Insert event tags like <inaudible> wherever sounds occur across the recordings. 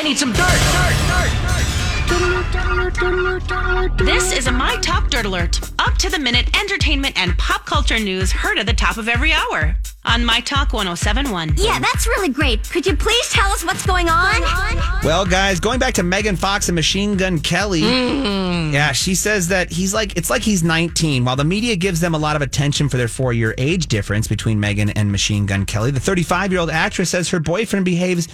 I need some dirt, dirt, dirt. This is a My Talk Dirt Alert. Up to the minute entertainment and pop culture news heard at the top of every hour on My Talk 1071. Yeah, that's really great. Could you please tell us what's going on? Well, guys, going back to Megan Fox and Machine Gun Kelly, mm. yeah, she says that he's like, it's like he's 19. While the media gives them a lot of attention for their four year age difference between Megan and Machine Gun Kelly, the 35 year old actress says her boyfriend behaves.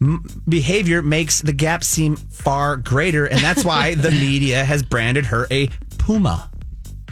M- Behavior makes the gap seem far greater, and that's why the <laughs> media has branded her a Puma.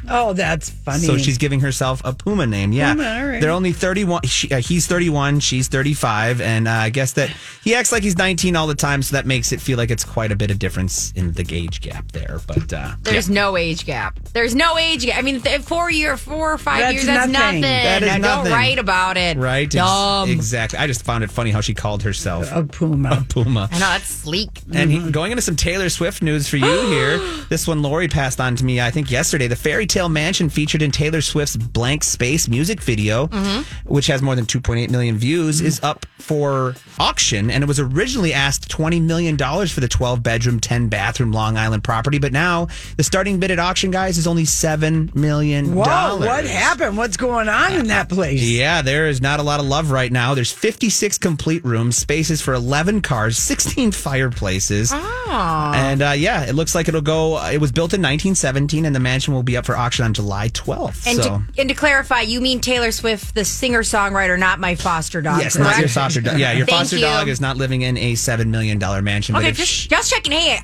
Oh, that's funny. So she's giving herself a Puma name. Yeah, Puma, all right. they're only thirty-one. She, uh, he's thirty-one. She's thirty-five, and uh, I guess that he acts like he's nineteen all the time. So that makes it feel like it's quite a bit of difference in the age gap there. But uh, There's no age gap. There's no age gap. I mean, th- four year, four or five That's years, that's nothing. nothing. That is Now, nothing. Don't write about it. right, Ex- Dumb. exactly. I just found it funny how she called herself a puma. <laughs> A Puma. I know that's sleek. And he, going into some Taylor Swift news for you here. <gasps> This one Lori passed on to me, I think, yesterday. The Fairy Tale Mansion featured in Taylor Swift's Blank Space music video, mm-hmm. which has more than 2.8 million views, is mm-hmm. up for auction. And it was originally asked $20 million for the 12 bedroom, 10 bathroom Long Island property. But now the starting bid at auction, guys, is only $7 million. Whoa, what happened? What's going on in that place? Yeah, there is not a lot of love right now. There's 56 complete rooms, spaces for 11 cars, 16 fireplaces. Ah. And uh, yeah, it looks like it'll go. It was built in 1917, and the mansion will be up for auction on July 12th. And, so. to, and to clarify, you mean Taylor Swift, the singer songwriter, not my foster dog. Yes, correct? not your foster dog. Yeah, your foster you. dog is not living in a seven million dollar mansion. Okay, but just, she, just checking. Hey,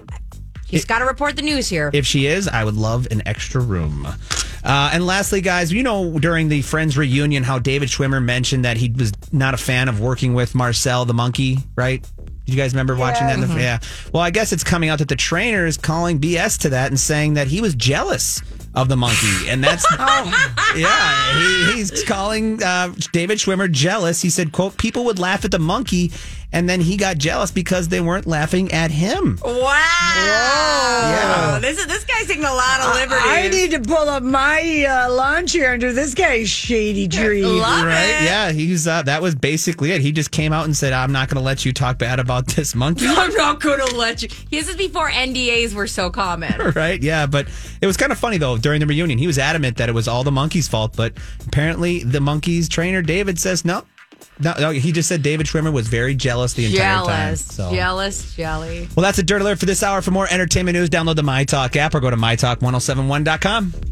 he's got to report the news here. if she is, I would love an extra room. Uh, and lastly, guys, you know during the Friends reunion how David Schwimmer mentioned that he was not a fan of working with Marcel the monkey, right? Did you guys remember watching that? In the, yeah. Well, I guess it's coming out that the trainer is calling BS to that and saying that he was jealous of the monkey, and that's <laughs> oh. yeah. He, he's calling uh, David Schwimmer jealous. He said, "quote People would laugh at the monkey." And then he got jealous because they weren't laughing at him. Wow. Yeah. This is this guy's taking a lot of liberties. I need to pull up my uh, lawn chair under this guy's shady tree. <laughs> Love right? it. Yeah, he's uh, that was basically it. He just came out and said, "I'm not going to let you talk bad about this monkey." <laughs> I'm not going to let you. This is before NDAs were so common. <laughs> right? Yeah, but it was kind of funny though. During the reunion, he was adamant that it was all the monkey's fault, but apparently the monkey's trainer David says no. No, no, he just said David Schwimmer was very jealous the entire time. Jealous, So. jealous, jelly. Well, that's a dirt alert for this hour. For more entertainment news, download the My Talk app or go to mytalk1071.com.